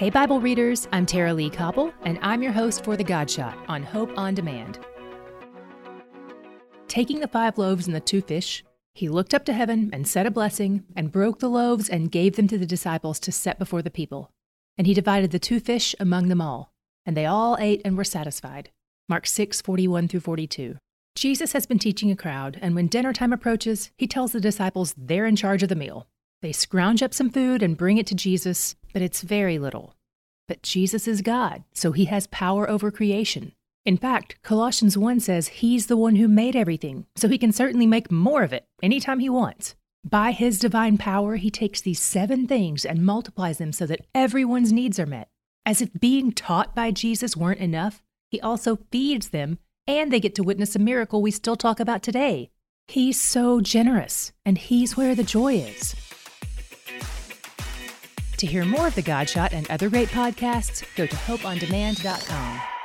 Hey, Bible readers, I'm Tara-Leigh Cobble, and I'm your host for The God Shot on Hope on Demand. Taking the five loaves and the two fish, he looked up to heaven and said a blessing, and broke the loaves and gave them to the disciples to set before the people. And he divided the two fish among them all, and they all ate and were satisfied. Mark 6 41 through 42. Jesus has been teaching a crowd, and when dinner time approaches, he tells the disciples they're in charge of the meal. They scrounge up some food and bring it to Jesus, but it's very little. But Jesus is God, so he has power over creation. In fact, Colossians 1 says he's the one who made everything, so he can certainly make more of it anytime he wants. By his divine power, he takes these seven things and multiplies them so that everyone's needs are met. As if being taught by Jesus weren't enough, he also feeds them and they get to witness a miracle we still talk about today. He's so generous, and he's where the joy is. To hear more of The God Shot and other great podcasts, go to hopeondemand.com.